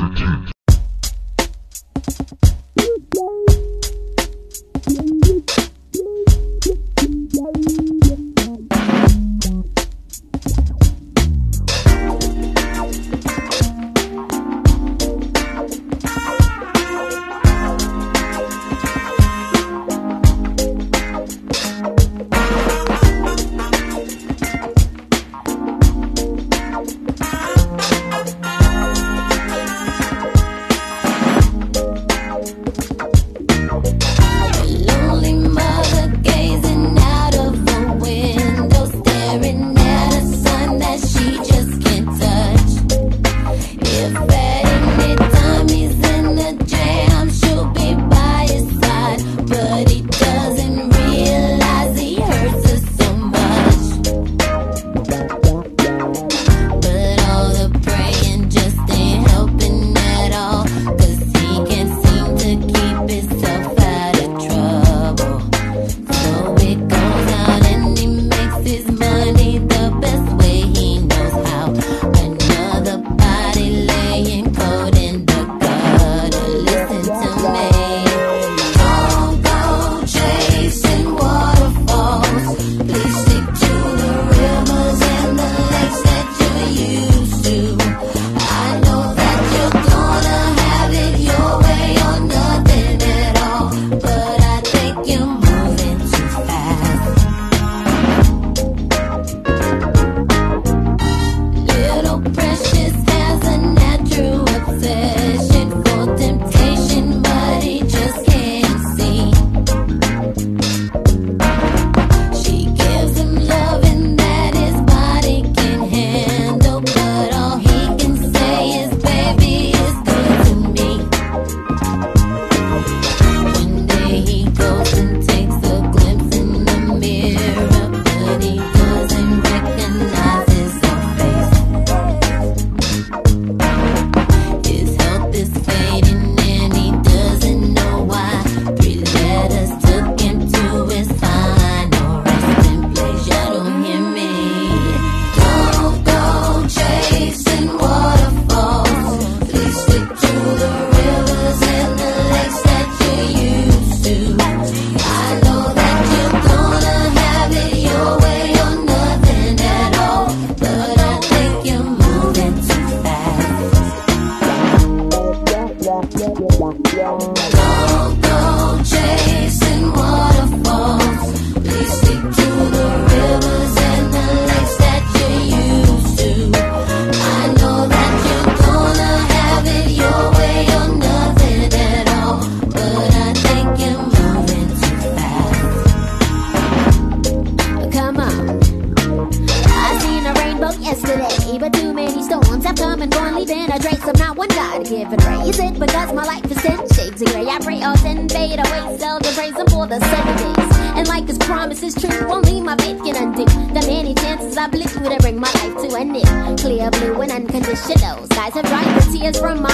running of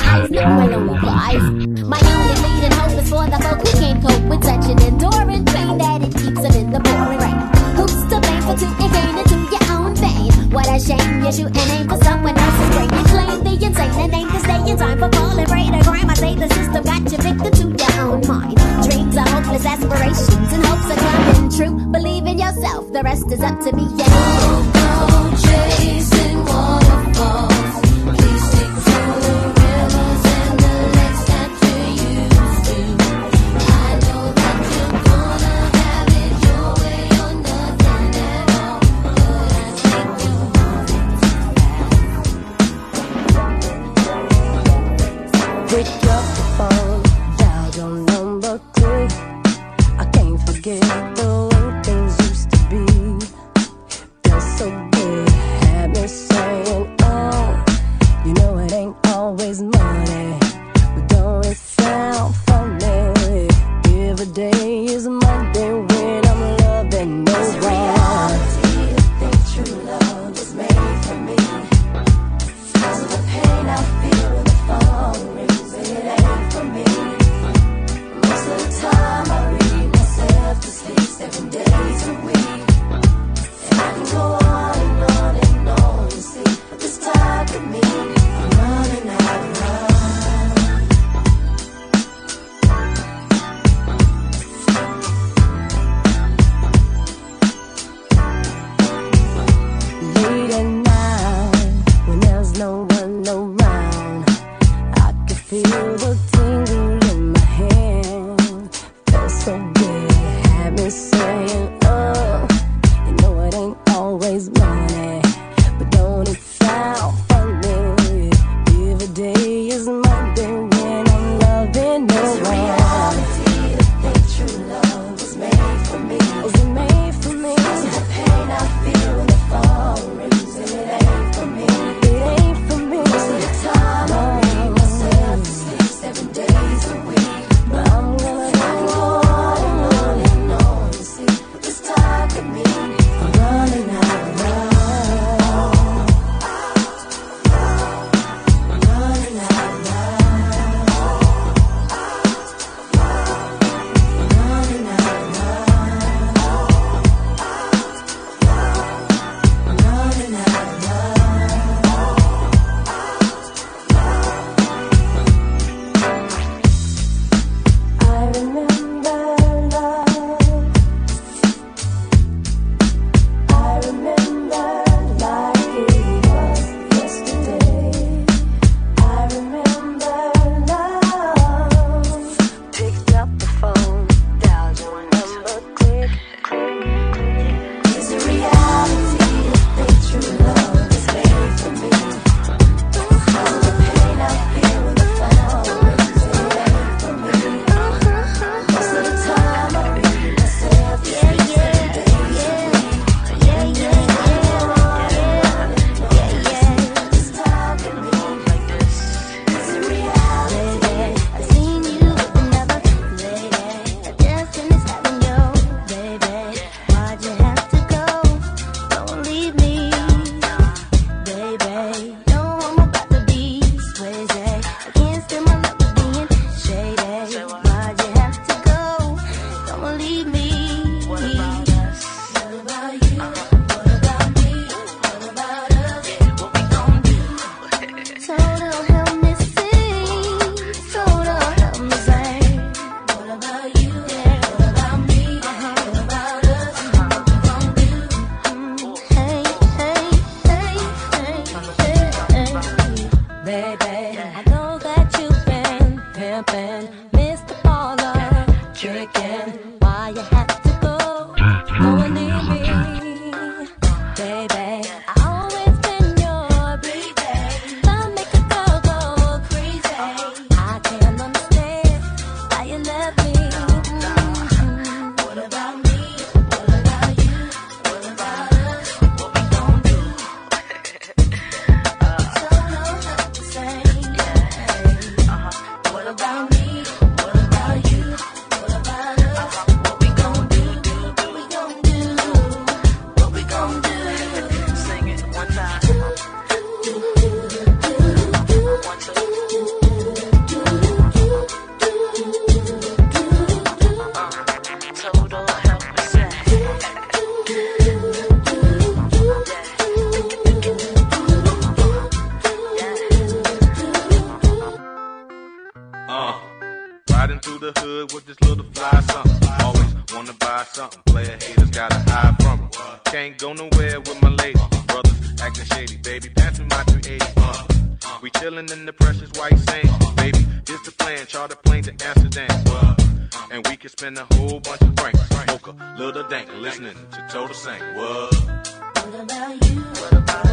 try something. Player haters gotta hide from them. Can't go nowhere with my lady. Brothers acting shady, baby. Pass me my 380. Uh, we chillin' in the precious white sand, baby. Here's the plan, charter plane to Amsterdam. Uh. And we can spend a whole bunch of francs. Mocha, little dank, listening to Total Sank. What? Uh. What about you? What about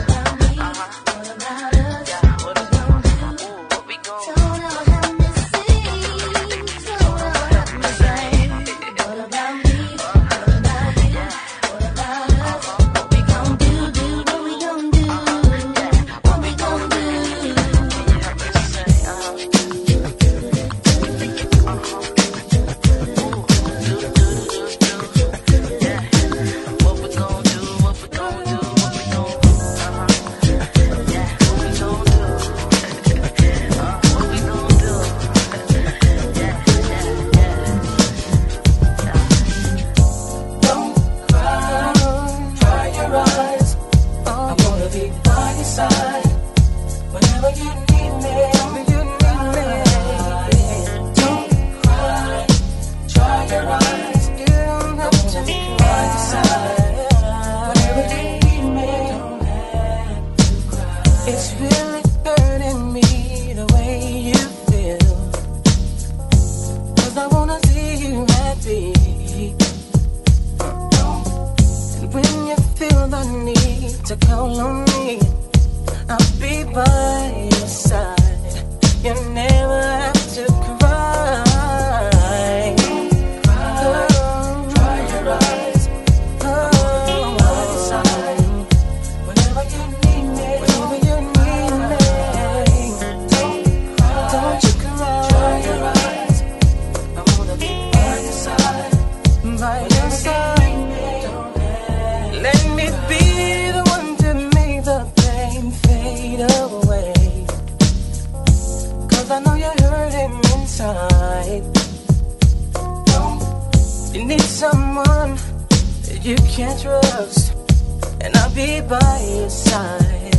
by your side.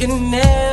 You never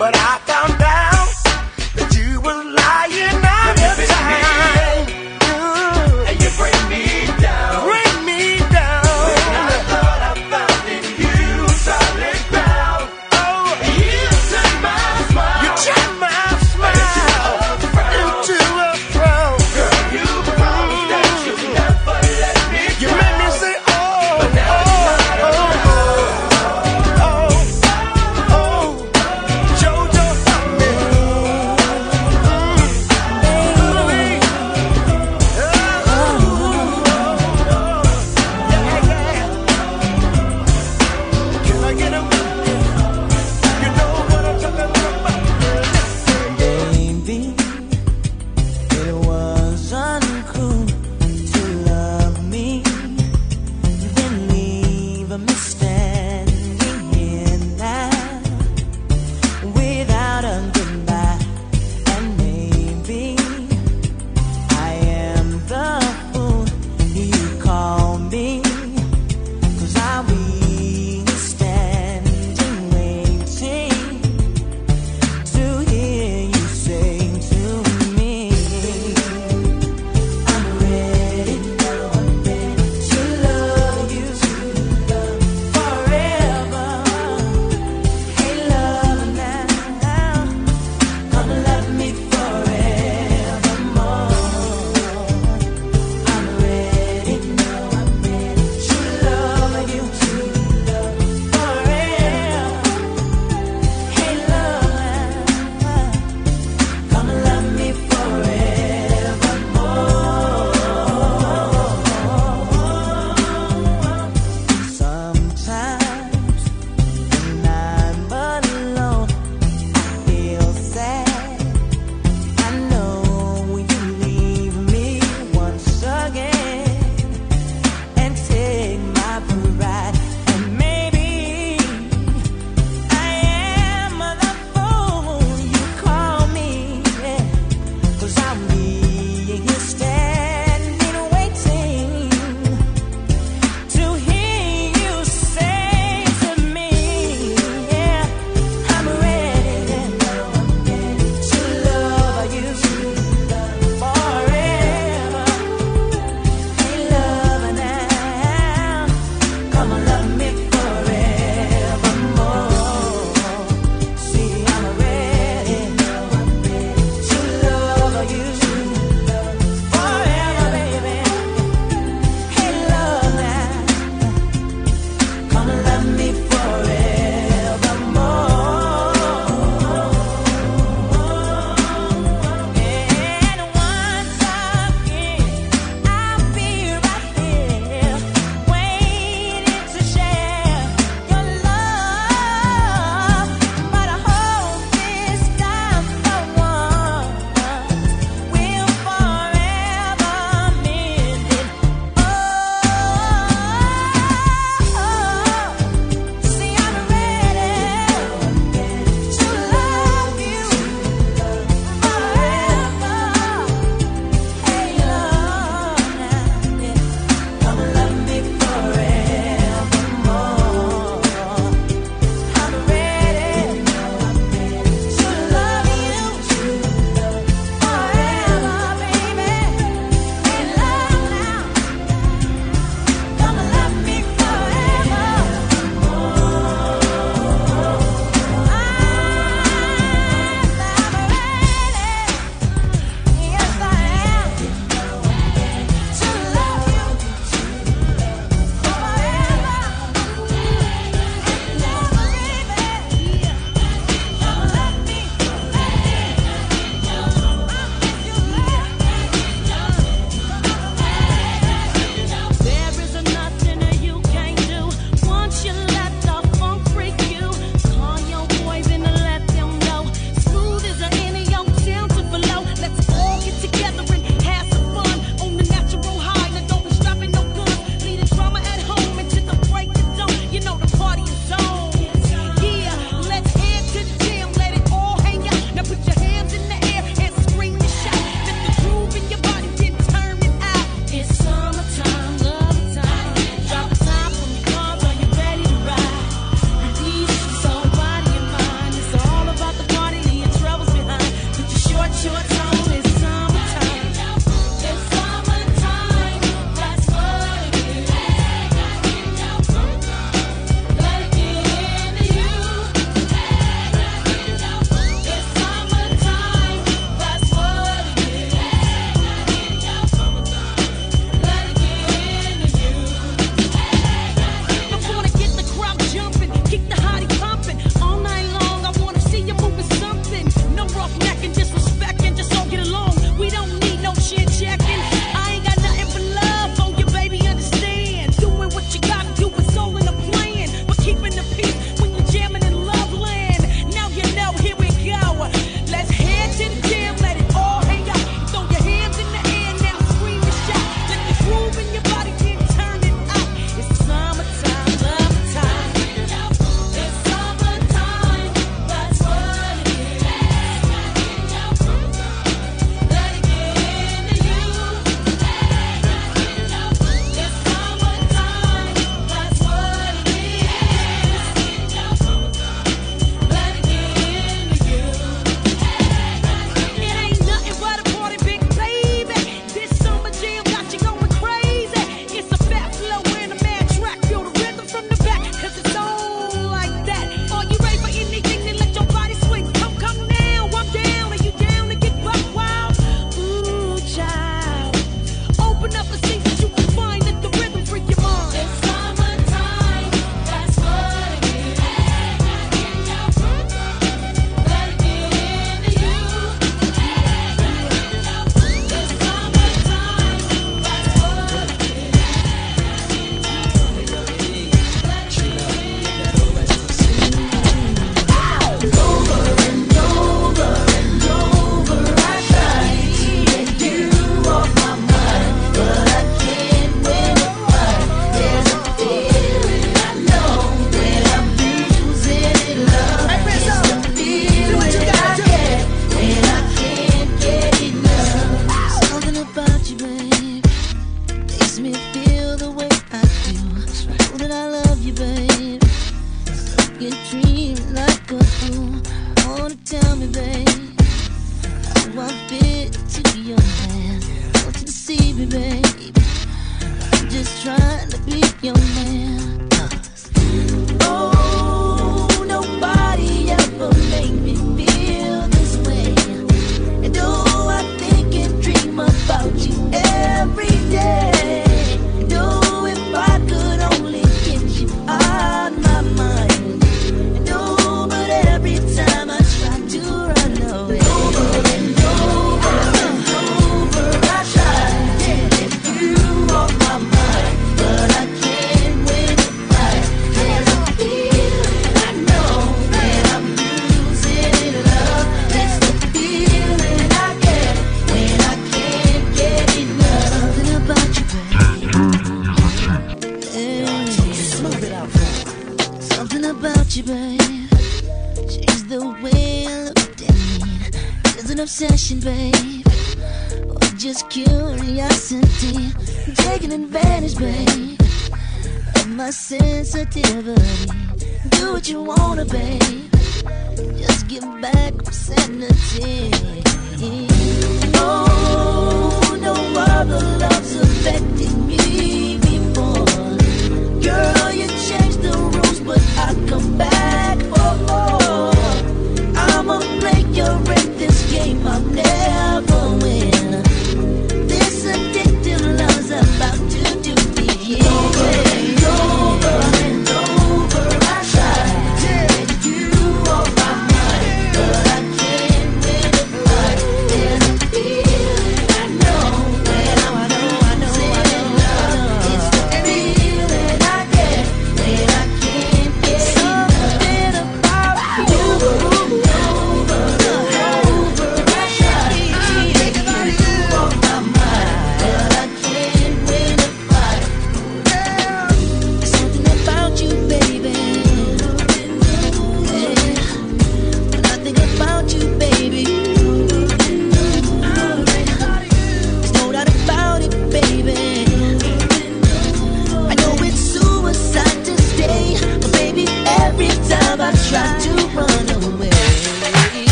but I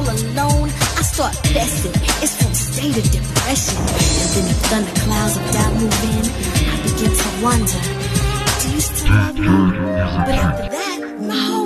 all alone, I start fessing. It's from state of depression. And then the thunderclouds of doubt moving. I begin to wonder, do you still love me? But after that, my whole